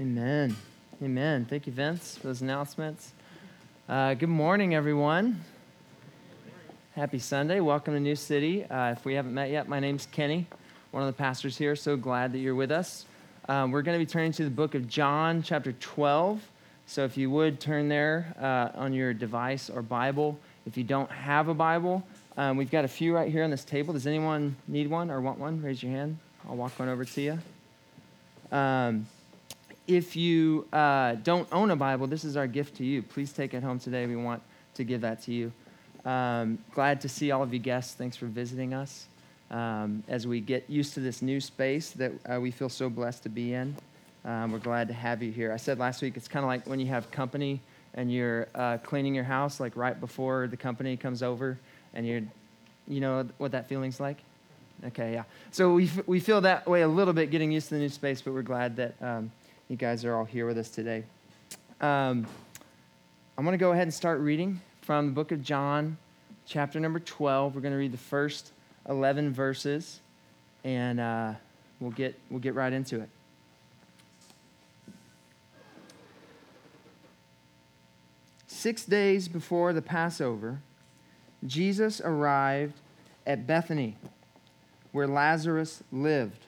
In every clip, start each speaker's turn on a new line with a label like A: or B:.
A: Amen. Amen. Thank you, Vince, for those announcements. Uh, good morning, everyone. Happy Sunday. Welcome to New City. Uh, if we haven't met yet, my name's Kenny, one of the pastors here. So glad that you're with us. Um, we're going to be turning to the book of John, chapter 12. So if you would turn there uh, on your device or Bible. If you don't have a Bible, um, we've got a few right here on this table. Does anyone need one or want one? Raise your hand. I'll walk one over to you. Um, if you uh, don't own a Bible, this is our gift to you. Please take it home today. We want to give that to you. Um, glad to see all of you guests. Thanks for visiting us um, as we get used to this new space that uh, we feel so blessed to be in. Um, we're glad to have you here. I said last week it's kind of like when you have company and you're uh, cleaning your house, like right before the company comes over, and you're, you know what that feeling's like. Okay, yeah. So we, f- we feel that way a little bit getting used to the new space, but we're glad that um, you guys are all here with us today. Um, I'm going to go ahead and start reading from the book of John, chapter number 12. We're going to read the first 11 verses, and uh, we'll, get, we'll get right into it. Six days before the Passover, Jesus arrived at Bethany, where Lazarus lived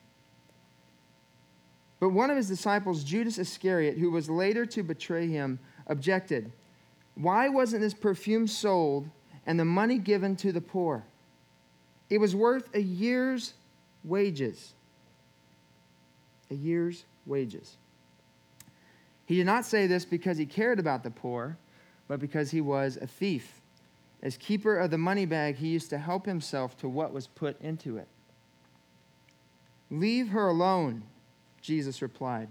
A: But one of his disciples, Judas Iscariot, who was later to betray him, objected, Why wasn't this perfume sold and the money given to the poor? It was worth a year's wages. A year's wages. He did not say this because he cared about the poor, but because he was a thief. As keeper of the money bag, he used to help himself to what was put into it. Leave her alone, Jesus replied.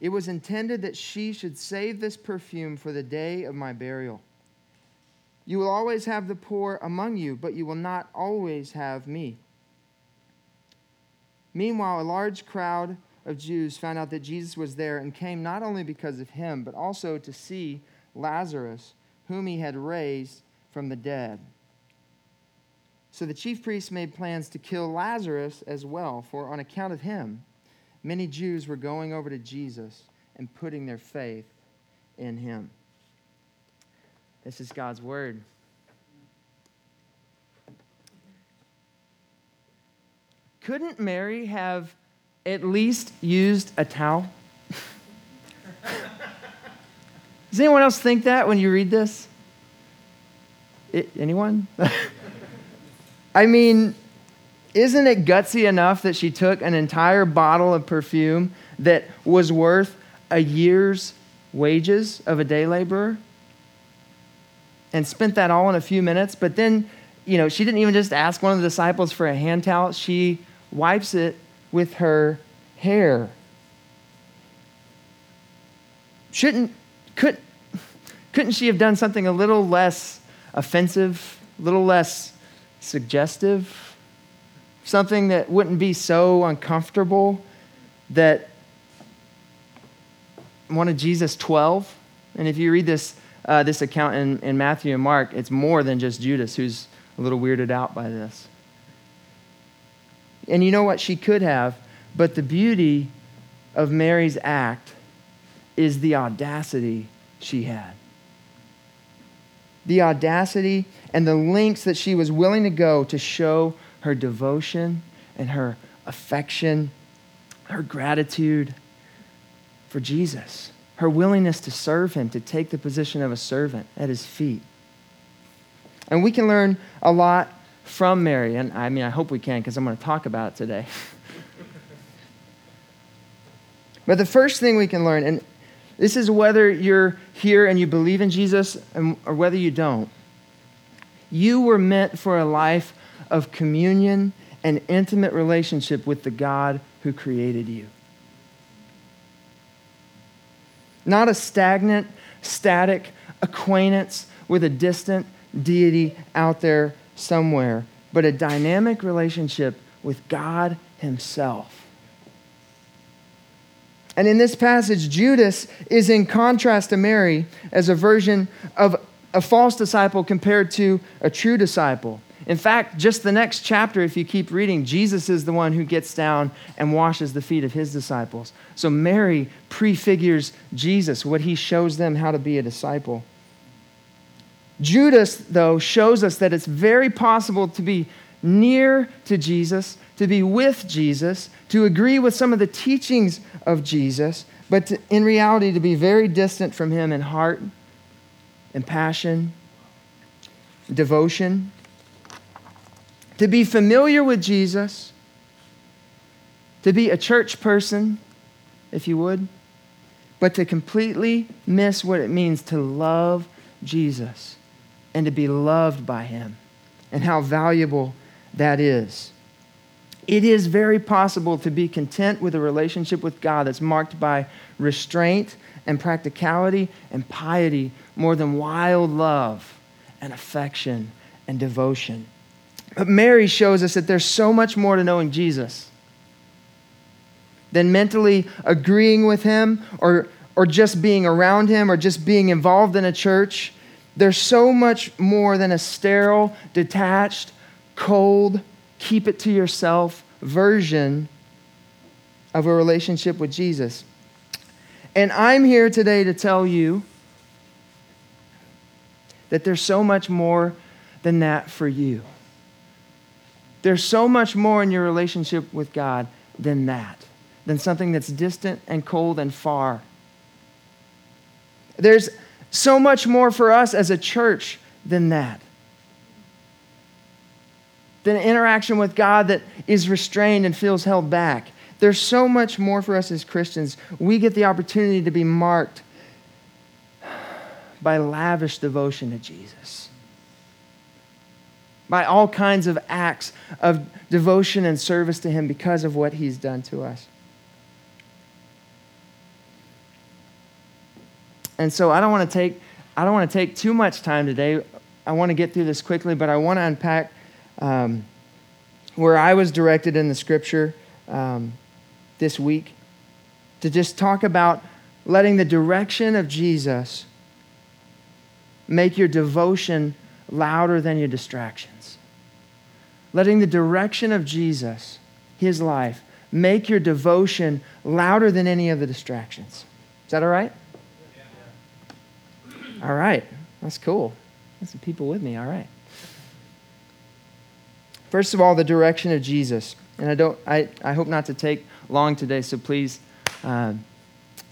A: It was intended that she should save this perfume for the day of my burial. You will always have the poor among you, but you will not always have me. Meanwhile, a large crowd of Jews found out that Jesus was there and came not only because of him, but also to see Lazarus, whom he had raised from the dead. So the chief priests made plans to kill Lazarus as well, for on account of him, many Jews were going over to Jesus and putting their faith in him. This is God's word. Couldn't Mary have at least used a towel? Does anyone else think that when you read this? It, anyone? I mean, isn't it gutsy enough that she took an entire bottle of perfume that was worth a year's wages of a day laborer and spent that all in a few minutes? But then, you know, she didn't even just ask one of the disciples for a hand towel, she wipes it with her hair. Shouldn't, could, couldn't she have done something a little less offensive, a little less suggestive? Something that wouldn't be so uncomfortable that one of Jesus' 12, and if you read this, uh, this account in, in Matthew and Mark, it's more than just Judas who's a little weirded out by this. And you know what? She could have, but the beauty of Mary's act is the audacity she had. The audacity and the lengths that she was willing to go to show her devotion and her affection, her gratitude for Jesus, her willingness to serve him, to take the position of a servant at his feet. And we can learn a lot from Mary, and I mean, I hope we can because I'm going to talk about it today. but the first thing we can learn, and this is whether you're here and you believe in Jesus or whether you don't, you were meant for a life of communion and intimate relationship with the God who created you. not a stagnant, static acquaintance with a distant deity out there somewhere, but a dynamic relationship with God Himself. And in this passage, Judas is in contrast to Mary as a version of a false disciple compared to a true disciple. In fact, just the next chapter, if you keep reading, Jesus is the one who gets down and washes the feet of his disciples. So Mary prefigures Jesus, what he shows them how to be a disciple. Judas, though, shows us that it's very possible to be near to Jesus, to be with Jesus, to agree with some of the teachings of Jesus, but to, in reality to be very distant from him in heart and passion, devotion. To be familiar with Jesus, to be a church person, if you would, but to completely miss what it means to love Jesus and to be loved by him and how valuable that is. It is very possible to be content with a relationship with God that's marked by restraint and practicality and piety more than wild love and affection and devotion. But Mary shows us that there's so much more to knowing Jesus than mentally agreeing with him or, or just being around him or just being involved in a church. There's so much more than a sterile, detached, cold, keep it to yourself version of a relationship with Jesus. And I'm here today to tell you that there's so much more than that for you. There's so much more in your relationship with God than that, than something that's distant and cold and far. There's so much more for us as a church than that than an interaction with God that is restrained and feels held back. There's so much more for us as Christians. We get the opportunity to be marked by lavish devotion to Jesus, by all kinds of acts of devotion and service to Him because of what He's done to us. And so I don't want to take I don't want to take too much time today. I want to get through this quickly, but I want to unpack um, where I was directed in the scripture um, this week to just talk about letting the direction of Jesus make your devotion louder than your distractions. Letting the direction of Jesus, his life, make your devotion louder than any of the distractions. Is that all right? All right. That's cool. That's some people with me. All right. First of all, the direction of Jesus. And I, don't, I, I hope not to take long today, so please, uh,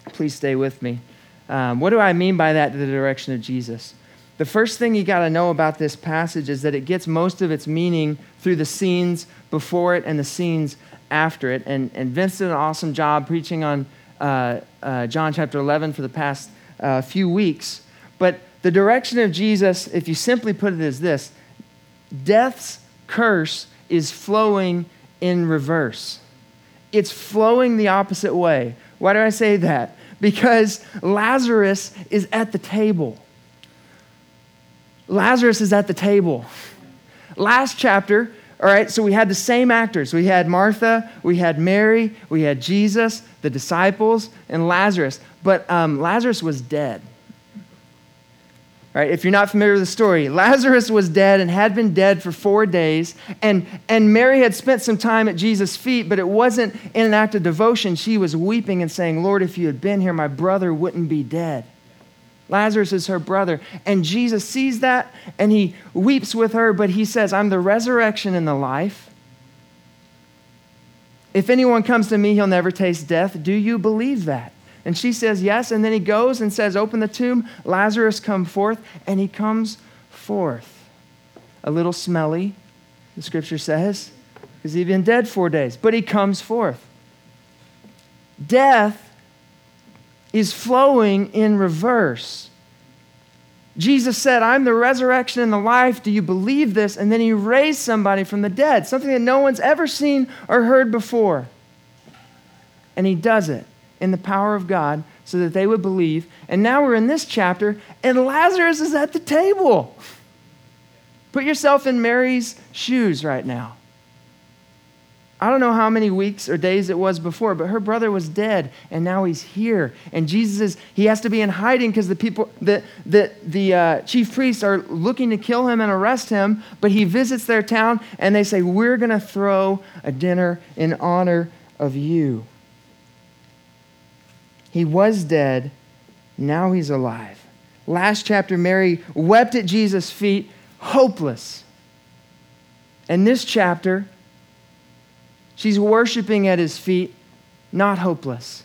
A: please stay with me. Um, what do I mean by that, the direction of Jesus? The first thing you got to know about this passage is that it gets most of its meaning through the scenes before it and the scenes after it. And, and Vince did an awesome job preaching on uh, uh, John chapter 11 for the past uh, few weeks. But the direction of Jesus, if you simply put it as this death's curse is flowing in reverse. It's flowing the opposite way. Why do I say that? Because Lazarus is at the table. Lazarus is at the table. Last chapter, all right, so we had the same actors. We had Martha, we had Mary, we had Jesus, the disciples, and Lazarus. But um, Lazarus was dead. Right? If you're not familiar with the story, Lazarus was dead and had been dead for four days. And, and Mary had spent some time at Jesus' feet, but it wasn't in an act of devotion. She was weeping and saying, Lord, if you had been here, my brother wouldn't be dead. Lazarus is her brother. And Jesus sees that and he weeps with her, but he says, I'm the resurrection and the life. If anyone comes to me, he'll never taste death. Do you believe that? And she says, Yes. And then he goes and says, Open the tomb. Lazarus, come forth. And he comes forth. A little smelly, the scripture says, because he'd been dead four days. But he comes forth. Death is flowing in reverse. Jesus said, I'm the resurrection and the life. Do you believe this? And then he raised somebody from the dead, something that no one's ever seen or heard before. And he does it in the power of God so that they would believe. And now we're in this chapter, and Lazarus is at the table. Put yourself in Mary's shoes right now. I don't know how many weeks or days it was before, but her brother was dead and now he's here. And Jesus is, he has to be in hiding because the people, the, the, the uh, chief priests are looking to kill him and arrest him. But he visits their town and they say, We're going to throw a dinner in honor of you. He was dead, now he's alive. Last chapter, Mary wept at Jesus' feet, hopeless. And this chapter, She's worshiping at his feet, not hopeless,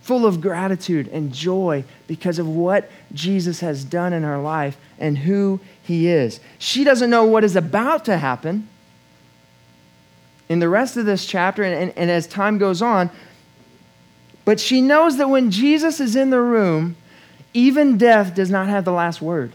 A: full of gratitude and joy because of what Jesus has done in her life and who he is. She doesn't know what is about to happen. In the rest of this chapter, and, and, and as time goes on, but she knows that when Jesus is in the room, even death does not have the last word.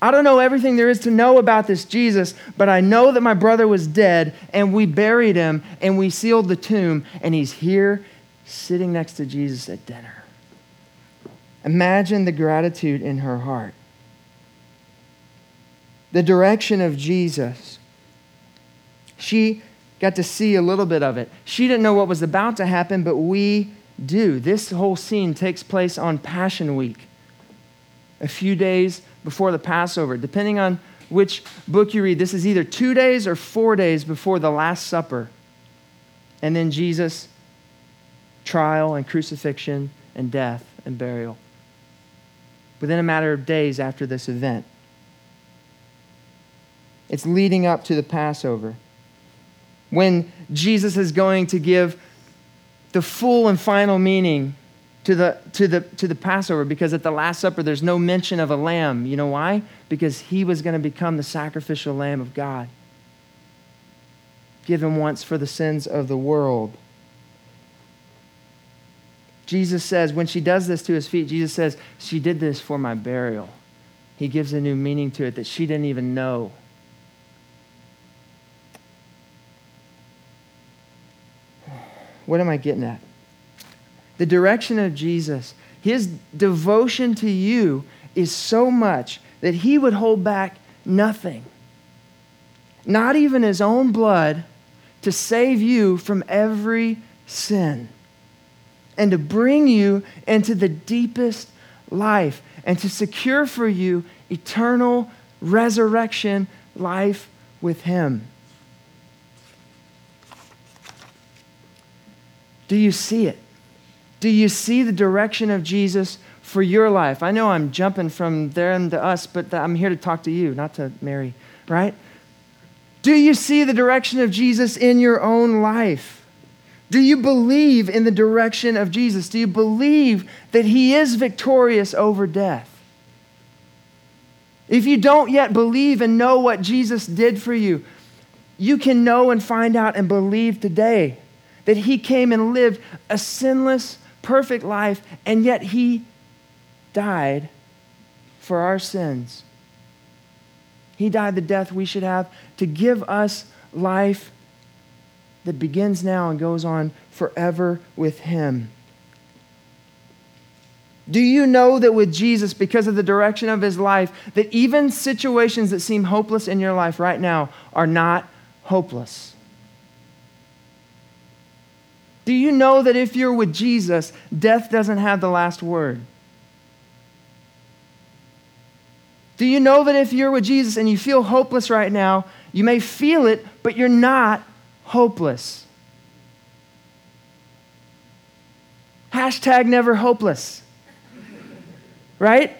A: I don't know everything there is to know about this Jesus, but I know that my brother was dead and we buried him and we sealed the tomb and he's here sitting next to Jesus at dinner. Imagine the gratitude in her heart. The direction of Jesus. She got to see a little bit of it. She didn't know what was about to happen, but we do. This whole scene takes place on Passion Week. A few days before the Passover. Depending on which book you read, this is either two days or four days before the Last Supper. And then Jesus' trial and crucifixion and death and burial. Within a matter of days after this event. It's leading up to the Passover. When Jesus is going to give the full and final meaning to the, to, the, to the Passover because at the Last Supper there's no mention of a lamb. You know why? Because he was going to become the sacrificial lamb of God, given once for the sins of the world. Jesus says, when she does this to his feet, Jesus says, She did this for my burial. He gives a new meaning to it that she didn't even know. What am I getting at? The direction of Jesus, his devotion to you is so much that he would hold back nothing, not even his own blood, to save you from every sin and to bring you into the deepest life and to secure for you eternal resurrection life with him. Do you see it? Do you see the direction of Jesus for your life? I know I'm jumping from them to us, but I'm here to talk to you, not to Mary, right? Do you see the direction of Jesus in your own life? Do you believe in the direction of Jesus? Do you believe that he is victorious over death? If you don't yet believe and know what Jesus did for you, you can know and find out and believe today that he came and lived a sinless, perfect life, and yet he died for our sins. He died the death we should have to give us life that begins now and goes on forever with him. Do you know that with Jesus, because of the direction of his life, that even situations that seem hopeless in your life right now are not hopeless? Do you know that if you're with Jesus, death doesn't have the last word? Do you know that if you're with Jesus and you feel hopeless right now, you may feel it, but you're not hopeless? Hashtag never hopeless. Right?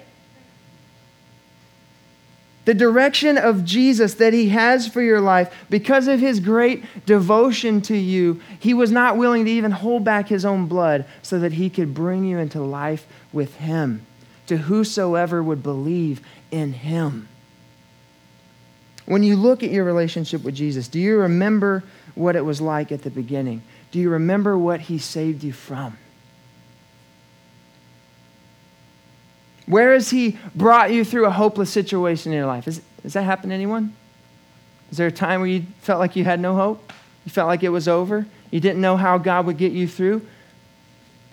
A: The direction of Jesus that he has for your life, because of his great devotion to you, he was not willing to even hold back his own blood so that he could bring you into life with him, to whosoever would believe in him. When you look at your relationship with Jesus, do you remember what it was like at the beginning? Do you remember what he saved you from? Where has He brought you through a hopeless situation in your life? Is, does that happen to anyone? Is there a time where you felt like you had no hope? You felt like it was over. You didn't know how God would get you through.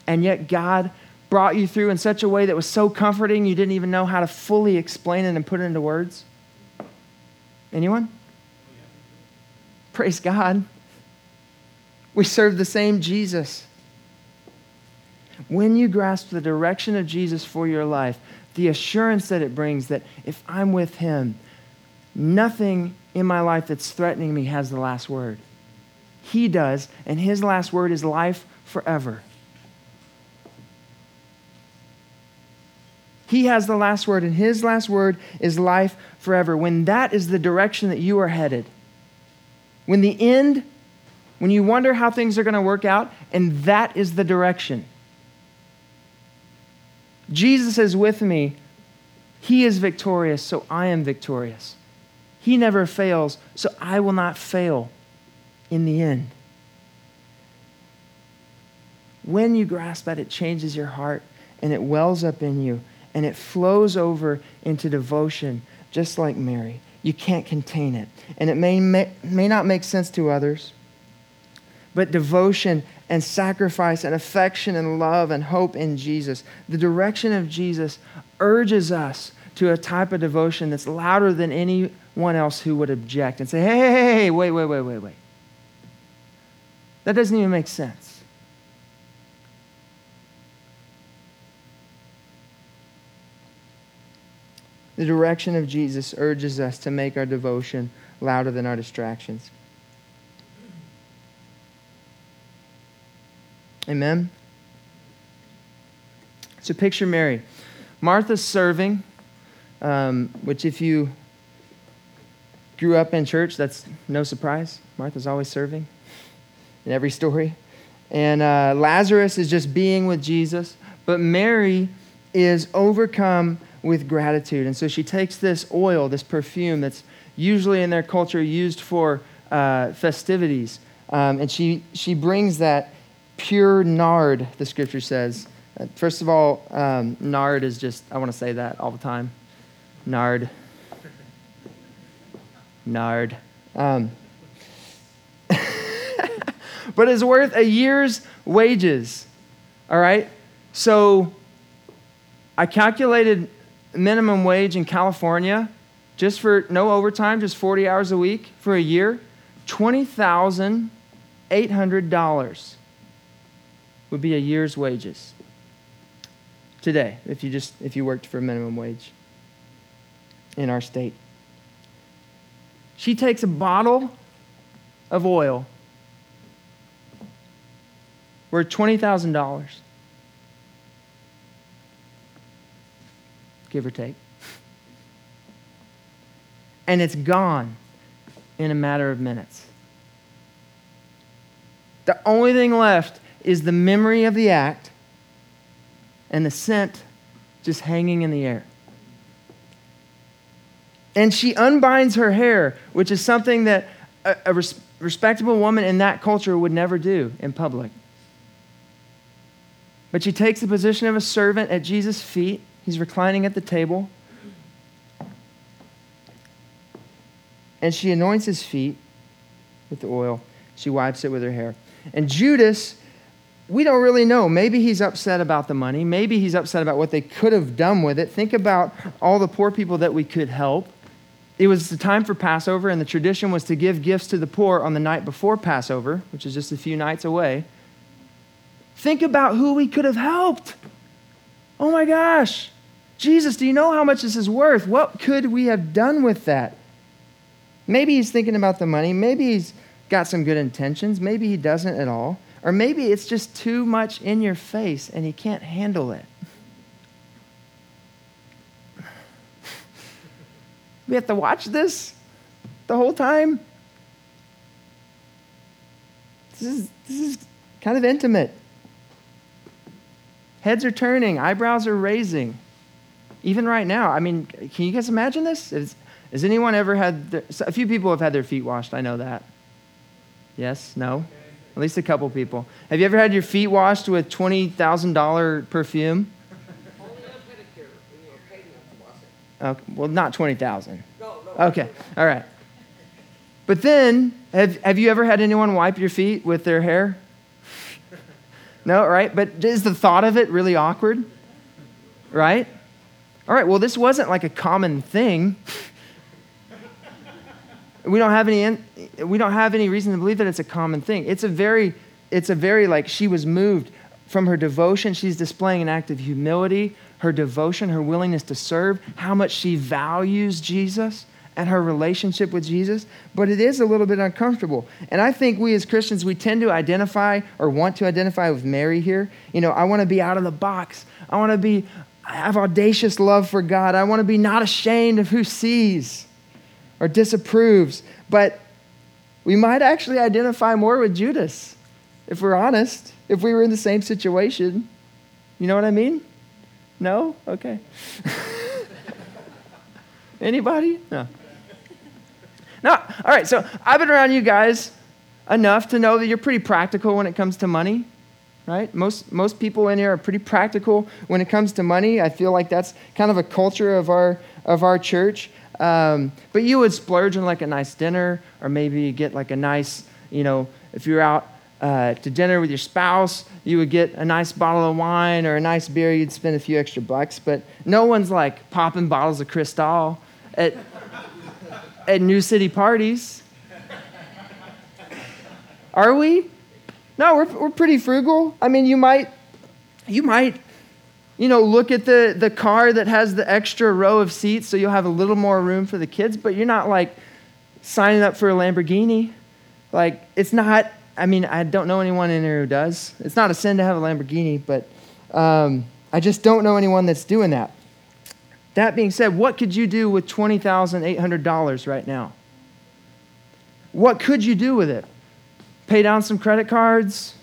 A: And yet, God brought you through in such a way that was so comforting you didn't even know how to fully explain it and put it into words. Anyone? Praise God. We serve the same Jesus. When you grasp the direction of Jesus for your life, the assurance that it brings that if I'm with Him, nothing in my life that's threatening me has the last word. He does, and His last word is life forever. He has the last word, and His last word is life forever. When that is the direction that you are headed, when the end, when you wonder how things are going to work out, and that is the direction, Jesus is with me. He is victorious, so I am victorious. He never fails, so I will not fail in the end. When you grasp that, it changes your heart and it wells up in you and it flows over into devotion, just like Mary. You can't contain it. And it may, may, may not make sense to others, but devotion and sacrifice and affection and love and hope in Jesus. The direction of Jesus urges us to a type of devotion that's louder than anyone else who would object and say, hey, hey, hey, wait, wait, wait, wait, wait. That doesn't even make sense. The direction of Jesus urges us to make our devotion louder than our distractions. Amen? So picture Mary. Martha's serving, um, which, if you grew up in church, that's no surprise. Martha's always serving in every story. And uh, Lazarus is just being with Jesus, but Mary is overcome with gratitude. And so she takes this oil, this perfume that's usually in their culture used for uh, festivities, um, and she, she brings that pure nard, the scripture says. Uh, first of all, um, nard is just, I want to say that all the time. Nard. Nard. Um, but it's worth a year's wages. All right? So I calculated minimum wage in California just for no overtime, just 40 hours a week for a year, $20,800 would be a year's wages today if you just if you worked for a minimum wage in our state. She takes a bottle of oil worth $20,000. Give or take. And it's gone in a matter of minutes. The only thing left is the memory of the act and the scent just hanging in the air. And she unbinds her hair, which is something that a, a res- respectable woman in that culture would never do in public. But she takes the position of a servant at Jesus' feet. He's reclining at the table. And she anoints his feet with the oil. She wipes it with her hair. And Judas we don't really know. Maybe he's upset about the money. Maybe he's upset about what they could have done with it. Think about all the poor people that we could help. It was the time for Passover, and the tradition was to give gifts to the poor on the night before Passover, which is just a few nights away. Think about who we could have helped. Oh my gosh. Jesus, do you know how much this is worth? What could we have done with that? Maybe he's thinking about the money. Maybe he's got some good intentions. Maybe he doesn't at all. Or maybe it's just too much in your face and you can't handle it. We have to watch this the whole time. This is, this is kind of intimate. Heads are turning, eyebrows are raising. Even right now, I mean, can you guys imagine this? Is, has anyone ever had, their, a few people have had their feet washed, I know that. Yes? No? At least a couple people. Have you ever had your feet washed with $20,000 perfume? Okay, oh, well, not 20,000. No, no. Okay, all right. But then Have, have you ever had anyone wipe your feet with their hair? No, right? But is the thought of it really awkward? Right? All right, well, this wasn't like a common thing. We don't have any we don't have any reason to believe that it's a common thing. It's a very it's a very like she was moved from her devotion. She's displaying an act of humility, her devotion, her willingness to serve, how much she values Jesus and her relationship with Jesus, but it is a little bit uncomfortable. And I think we as Christians, we tend to identify or want to identify with Mary here. You know, I want to be out of the box. I want to be I have audacious love for God. I want to be not ashamed of who sees or disapproves. But we might actually identify more with Judas if we're honest, if we were in the same situation. You know what I mean? No? Okay. Anybody? No. No. All right, so I've been around you guys enough to know that you're pretty practical when it comes to money right? Most, most people in here are pretty practical when it comes to money. I feel like that's kind of a culture of our, of our church. Um, but you would splurge on like a nice dinner or maybe get like a nice, you know, if you're out uh, to dinner with your spouse, you would get a nice bottle of wine or a nice beer. You'd spend a few extra bucks. But no one's like popping bottles of Cristal at, at New City parties. Are we? No, we're, we're pretty frugal. I mean, you might, you might, you know, look at the, the car that has the extra row of seats so you'll have a little more room for the kids, but you're not like signing up for a Lamborghini. Like, it's not, I mean, I don't know anyone in here who does. It's not a sin to have a Lamborghini, but um, I just don't know anyone that's doing that. That being said, what could you do with $20,800 right now? What could you do with it? pay down some credit cards,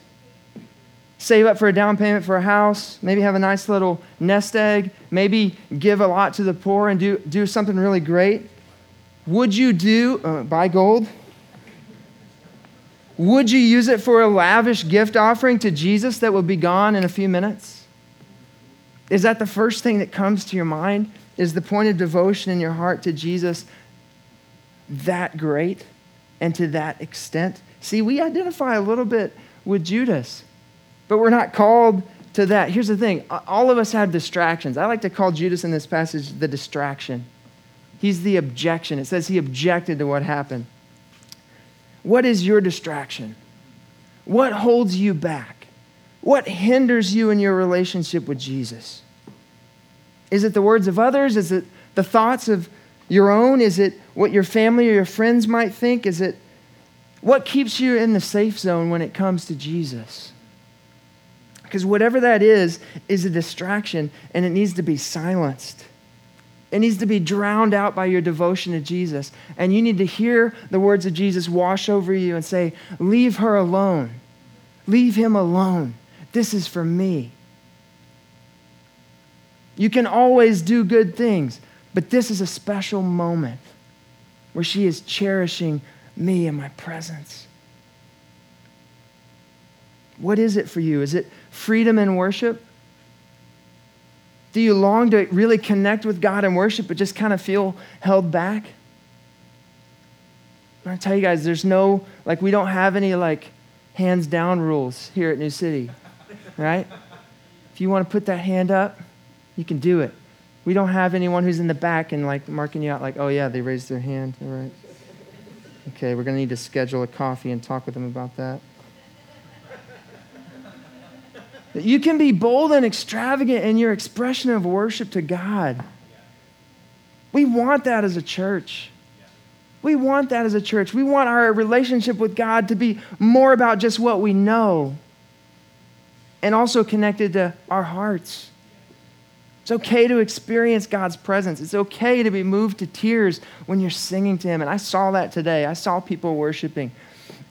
A: save up for a down payment for a house, maybe have a nice little nest egg, maybe give a lot to the poor and do, do something really great. Would you do, uh, buy gold? Would you use it for a lavish gift offering to Jesus that will be gone in a few minutes? Is that the first thing that comes to your mind? Is the point of devotion in your heart to Jesus that great and to that extent? See, we identify a little bit with Judas, but we're not called to that. Here's the thing all of us have distractions. I like to call Judas in this passage the distraction. He's the objection. It says he objected to what happened. What is your distraction? What holds you back? What hinders you in your relationship with Jesus? Is it the words of others? Is it the thoughts of your own? Is it what your family or your friends might think? Is it what keeps you in the safe zone when it comes to Jesus? Because whatever that is, is a distraction and it needs to be silenced. It needs to be drowned out by your devotion to Jesus. And you need to hear the words of Jesus wash over you and say, Leave her alone. Leave him alone. This is for me. You can always do good things, but this is a special moment where she is cherishing me in my presence. What is it for you? Is it freedom in worship? Do you long to really connect with God and worship, but just kind of feel held back? I'm gonna tell you guys, there's no, like, we don't have any, like, hands down rules here at New City, right? If you want to put that hand up, you can do it. We don't have anyone who's in the back and, like, marking you out, like, oh, yeah, they raised their hand, all right. Okay, we're going to need to schedule a coffee and talk with them about that. You can be bold and extravagant in your expression of worship to God. We want that as a church. We want that as a church. We want our relationship with God to be more about just what we know and also connected to our hearts. It's okay to experience God's presence. It's okay to be moved to tears when you're singing to Him. And I saw that today. I saw people worshiping.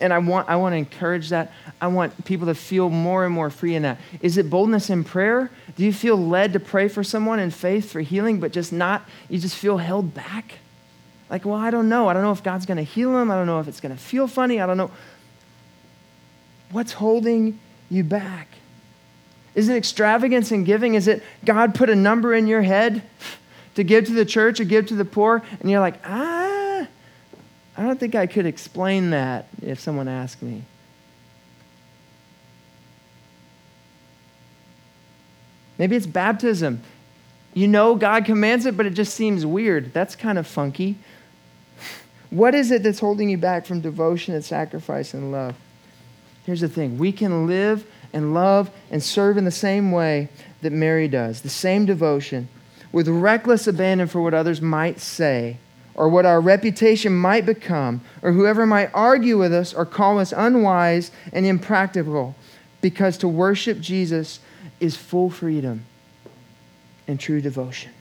A: And I want, I want to encourage that. I want people to feel more and more free in that. Is it boldness in prayer? Do you feel led to pray for someone in faith for healing, but just not, you just feel held back? Like, well, I don't know. I don't know if God's going to heal him. I don't know if it's going to feel funny. I don't know. What's holding you back? Is it extravagance in giving? Is it God put a number in your head to give to the church or give to the poor? And you're like, ah, I don't think I could explain that if someone asked me. Maybe it's baptism. You know God commands it, but it just seems weird. That's kind of funky. What is it that's holding you back from devotion and sacrifice and love? Here's the thing we can live and love and serve in the same way that Mary does, the same devotion, with reckless abandon for what others might say, or what our reputation might become, or whoever might argue with us or call us unwise and impractical, because to worship Jesus is full freedom and true devotion.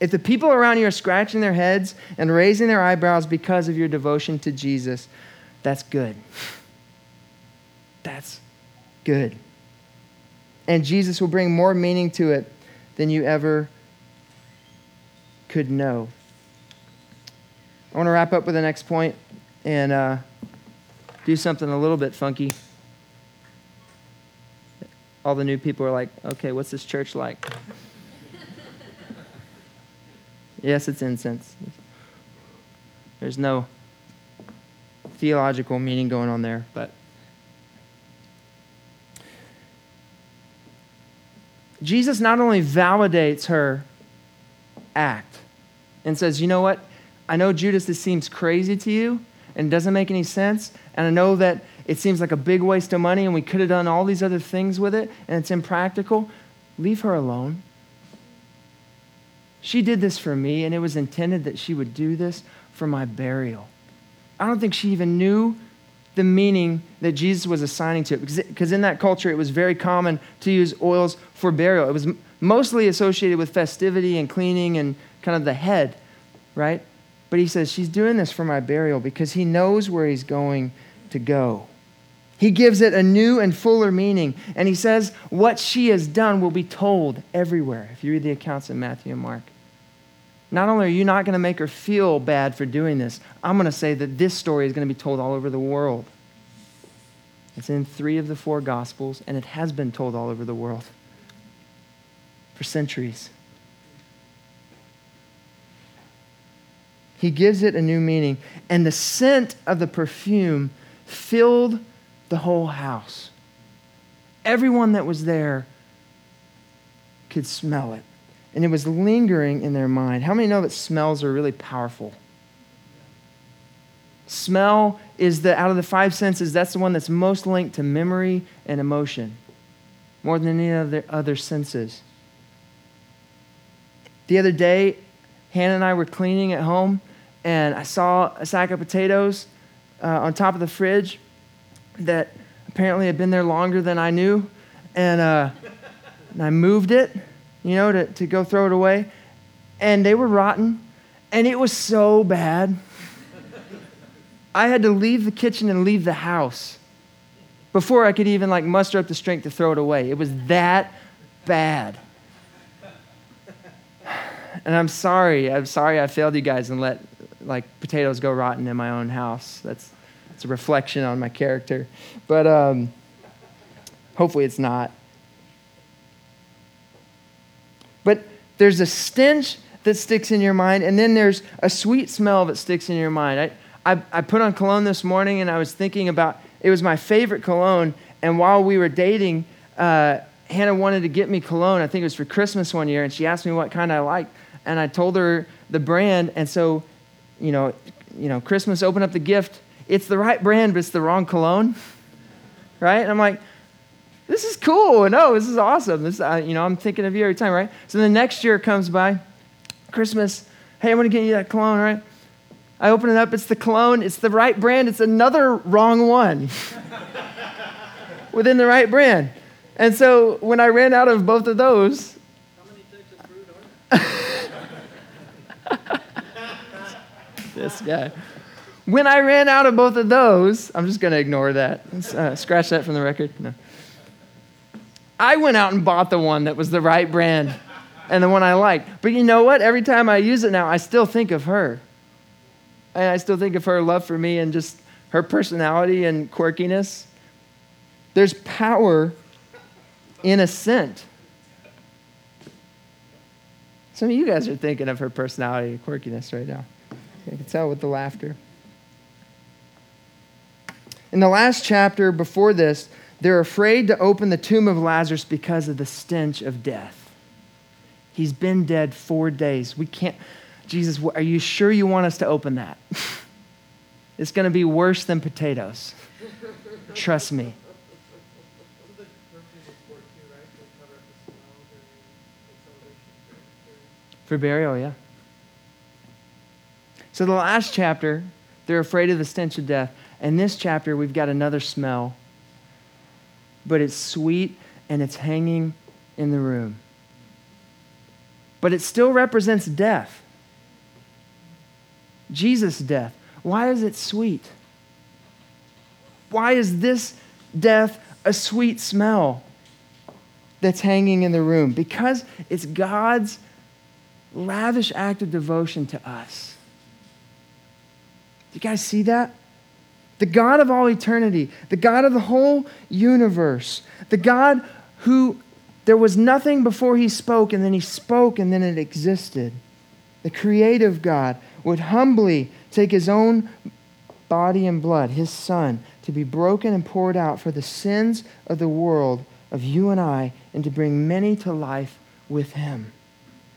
A: If the people around you are scratching their heads and raising their eyebrows because of your devotion to Jesus, that's good. That's good. And Jesus will bring more meaning to it than you ever could know. I want to wrap up with the next point and uh, do something a little bit funky. All the new people are like, okay, what's this church like? yes, it's incense. There's no theological meaning going on there, but. Jesus not only validates her act and says, you know what? I know, Judas, this seems crazy to you and doesn't make any sense. And I know that it seems like a big waste of money and we could have done all these other things with it and it's impractical. Leave her alone. She did this for me, and it was intended that she would do this for my burial. I don't think she even knew the meaning that Jesus was assigning to it. Because in that culture, it was very common to use oils for burial. It was mostly associated with festivity and cleaning and kind of the head, right? But he says, She's doing this for my burial because he knows where he's going to go. He gives it a new and fuller meaning. And he says, What she has done will be told everywhere. If you read the accounts in Matthew and Mark. Not only are you not going to make her feel bad for doing this, I'm going to say that this story is going to be told all over the world. It's in three of the four Gospels, and it has been told all over the world for centuries. He gives it a new meaning, and the scent of the perfume filled the whole house. Everyone that was there could smell it and it was lingering in their mind. How many know that smells are really powerful? Smell is the, out of the five senses, that's the one that's most linked to memory and emotion, more than any other, other senses. The other day, Hannah and I were cleaning at home, and I saw a sack of potatoes uh, on top of the fridge that apparently had been there longer than I knew. And, uh, and I moved it you know, to, to go throw it away. And they were rotten. And it was so bad. I had to leave the kitchen and leave the house before I could even like muster up the strength to throw it away. It was that bad. And I'm sorry. I'm sorry I failed you guys and let like potatoes go rotten in my own house. That's it's a reflection on my character. But um, hopefully it's not. But there's a stench that sticks in your mind, and then there's a sweet smell that sticks in your mind. I, I, I put on cologne this morning, and I was thinking about it was my favorite cologne. And while we were dating, uh, Hannah wanted to get me cologne. I think it was for Christmas one year, and she asked me what kind I liked, and I told her the brand. And so, you know, you know, Christmas, open up the gift. It's the right brand, but it's the wrong cologne, right? And I'm like, this is cool. No, this is awesome. This, uh, you know, I'm thinking of you every time, right? So the next year comes by, Christmas. Hey, I'm going to get you that cologne, right? I open it up. It's the cologne. It's the right brand. It's another wrong one within the right brand. And so when I ran out of both of those, this guy. When I ran out of both of those, I'm just going to ignore that. Uh, scratch that from the record. No. I went out and bought the one that was the right brand and the one I liked. But you know what? Every time I use it now, I still think of her. And I still think of her love for me and just her personality and quirkiness. There's power in a scent. Some of you guys are thinking of her personality and quirkiness right now. I can tell with the laughter. In the last chapter before this, they're afraid to open the tomb of Lazarus because of the stench of death. He's been dead four days. We can't, Jesus, are you sure you want us to open that? it's going to be worse than potatoes. Trust me. For burial, yeah. So, the last chapter, they're afraid of the stench of death. And this chapter, we've got another smell, but it's sweet and it's hanging in the room. But it still represents death. Jesus' death. Why is it sweet? Why is this death a sweet smell that's hanging in the room? Because it's God's lavish act of devotion to us. Do you guys see that? The God of all eternity, the God of the whole universe, the God who there was nothing before he spoke, and then he spoke, and then it existed. The creative God would humbly take his own body and blood, his son, to be broken and poured out for the sins of the world, of you and I, and to bring many to life with him.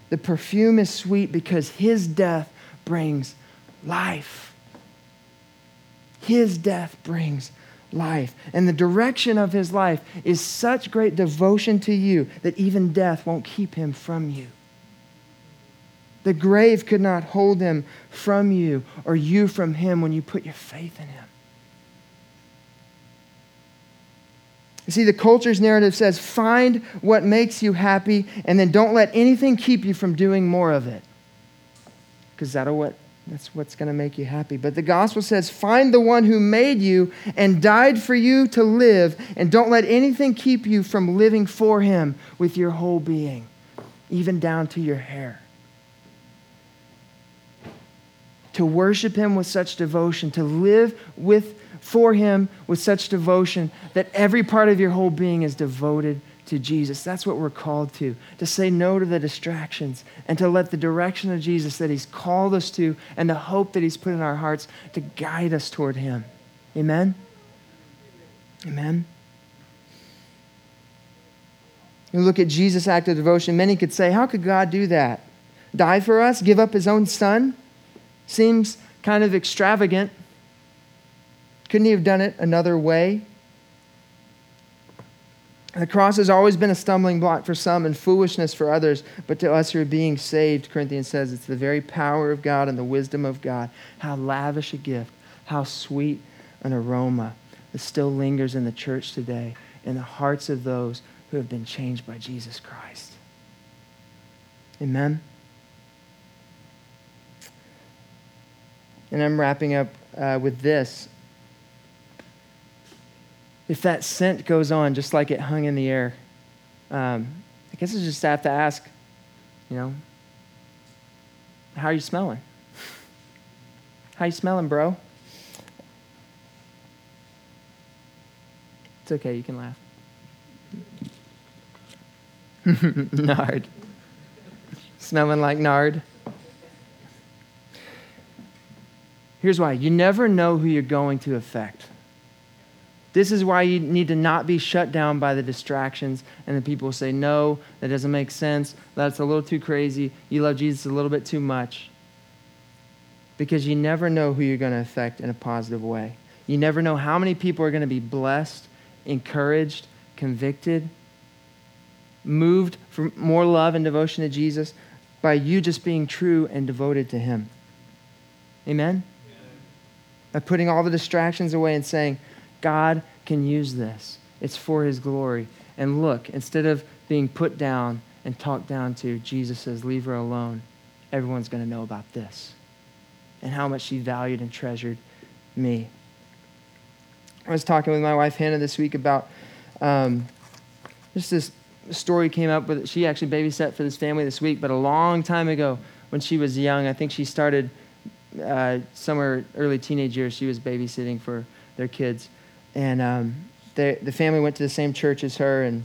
A: The perfume is sweet because his death brings life. His death brings life. And the direction of his life is such great devotion to you that even death won't keep him from you. The grave could not hold him from you or you from him when you put your faith in him. You see, the culture's narrative says find what makes you happy and then don't let anything keep you from doing more of it. Because that'll what that's what's going to make you happy. But the gospel says find the one who made you and died for you to live, and don't let anything keep you from living for him with your whole being, even down to your hair. To worship him with such devotion, to live with for Him with such devotion that every part of your whole being is devoted to Jesus. That's what we're called to, to say no to the distractions and to let the direction of Jesus that He's called us to and the hope that He's put in our hearts to guide us toward Him. Amen? Amen. You look at Jesus' act of devotion, many could say, How could God do that? Die for us? Give up his own son? Seems kind of extravagant. Couldn't he have done it another way? The cross has always been a stumbling block for some and foolishness for others, but to us who are being saved, Corinthians says, it's the very power of God and the wisdom of God. How lavish a gift, how sweet an aroma that still lingers in the church today, in the hearts of those who have been changed by Jesus Christ. Amen. And I'm wrapping up uh, with this if that scent goes on just like it hung in the air, um, I guess I just have to ask, you know, how are you smelling? How you smelling, bro? It's okay, you can laugh. nard. Smelling like nard. Here's why you never know who you're going to affect. This is why you need to not be shut down by the distractions and the people say, no, that doesn't make sense. That's a little too crazy. You love Jesus a little bit too much. Because you never know who you're going to affect in a positive way. You never know how many people are going to be blessed, encouraged, convicted, moved for more love and devotion to Jesus by you just being true and devoted to Him. Amen? By putting all the distractions away and saying, God can use this. It's for his glory. And look, instead of being put down and talked down to, Jesus says, Leave her alone. Everyone's going to know about this and how much she valued and treasured me. I was talking with my wife Hannah this week about um, just this story came up with. She actually babysat for this family this week, but a long time ago when she was young, I think she started uh, somewhere early teenage years. She was babysitting for their kids, and um, the family went to the same church as her, and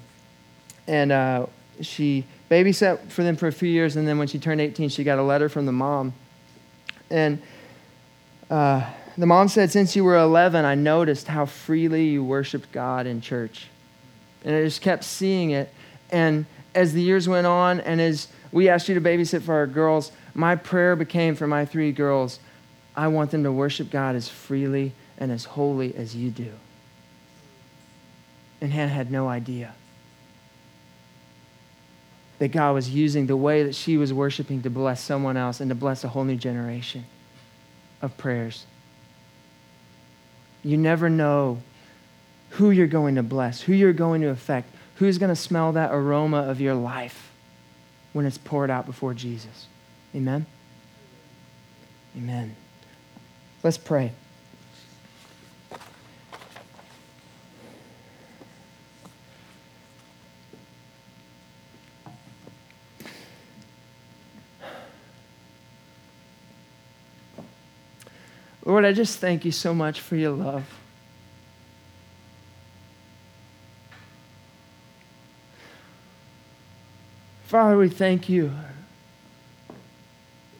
A: and uh, she babysat for them for a few years, and then when she turned 18, she got a letter from the mom, and uh, the mom said, Since you were 11, I noticed how freely you worshiped God in church. And I just kept seeing it. And as the years went on, and as we asked you to babysit for our girls, my prayer became for my three girls I want them to worship God as freely and as holy as you do. And Hannah had no idea that God was using the way that she was worshiping to bless someone else and to bless a whole new generation of prayers. You never know who you're going to bless, who you're going to affect, who's going to smell that aroma of your life when it's poured out before Jesus. Amen? Amen. Let's pray. Lord, I just thank you so much for your love. Father, we thank you.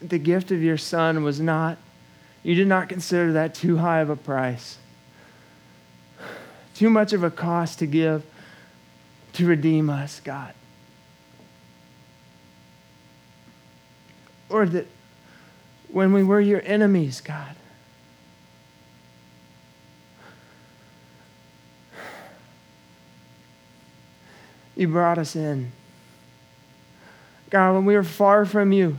A: The gift of your Son was not, you did not consider that too high of a price, too much of a cost to give to redeem us, God. Lord, that when we were your enemies, God, you brought us in. God, when we were far from you,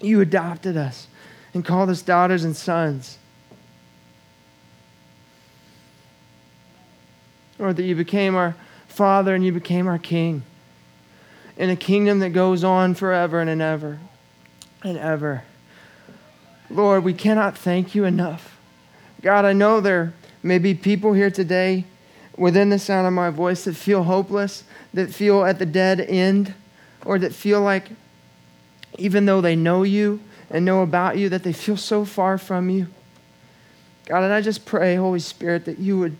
A: you adopted us and called us daughters and sons. Lord, that you became our Father and you became our King in a kingdom that goes on forever and ever and ever. Lord, we cannot thank you enough. God, I know there may be people here today within the sound of my voice that feel hopeless, that feel at the dead end, or that feel like even though they know you and know about you, that they feel so far from you. God, and I just pray, Holy Spirit, that you would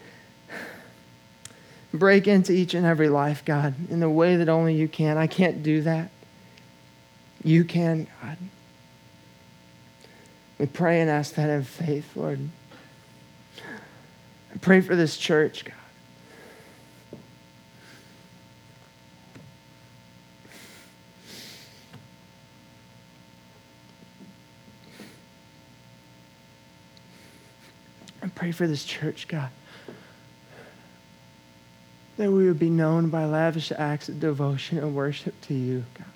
A: break into each and every life, God, in the way that only you can. I can't do that. You can, God. We pray and ask that in faith, Lord. I pray for this church, God. Pray for this church, God. That we would be known by lavish acts of devotion and worship to you, God.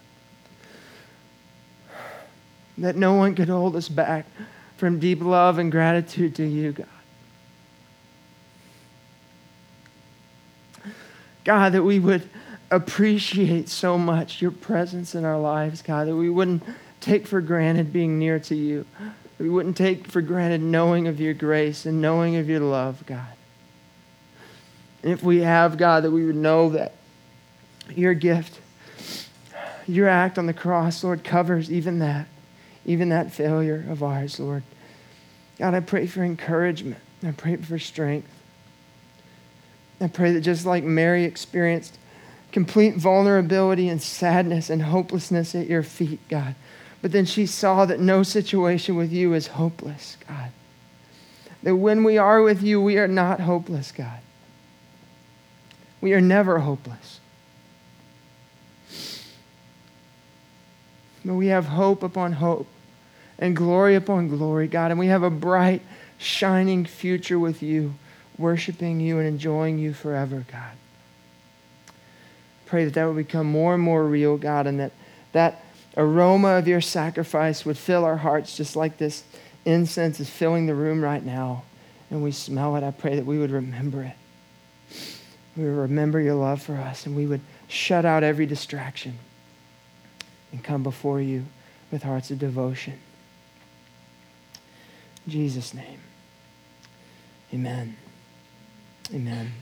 A: That no one could hold us back from deep love and gratitude to you, God. God, that we would appreciate so much your presence in our lives, God, that we wouldn't take for granted being near to you we wouldn't take for granted knowing of your grace and knowing of your love, God. And if we have, God, that we would know that your gift, your act on the cross, Lord, covers even that, even that failure of ours, Lord. God, I pray for encouragement. I pray for strength. I pray that just like Mary experienced complete vulnerability and sadness and hopelessness at your feet, God, but then she saw that no situation with you is hopeless, God. That when we are with you, we are not hopeless, God. We are never hopeless. But we have hope upon hope and glory upon glory, God. And we have a bright, shining future with you, worshiping you and enjoying you forever, God. Pray that that would become more and more real, God, and that that aroma of your sacrifice would fill our hearts just like this incense is filling the room right now. And we smell it. I pray that we would remember it. We would remember your love for us and we would shut out every distraction and come before you with hearts of devotion. In Jesus' name. Amen. Amen.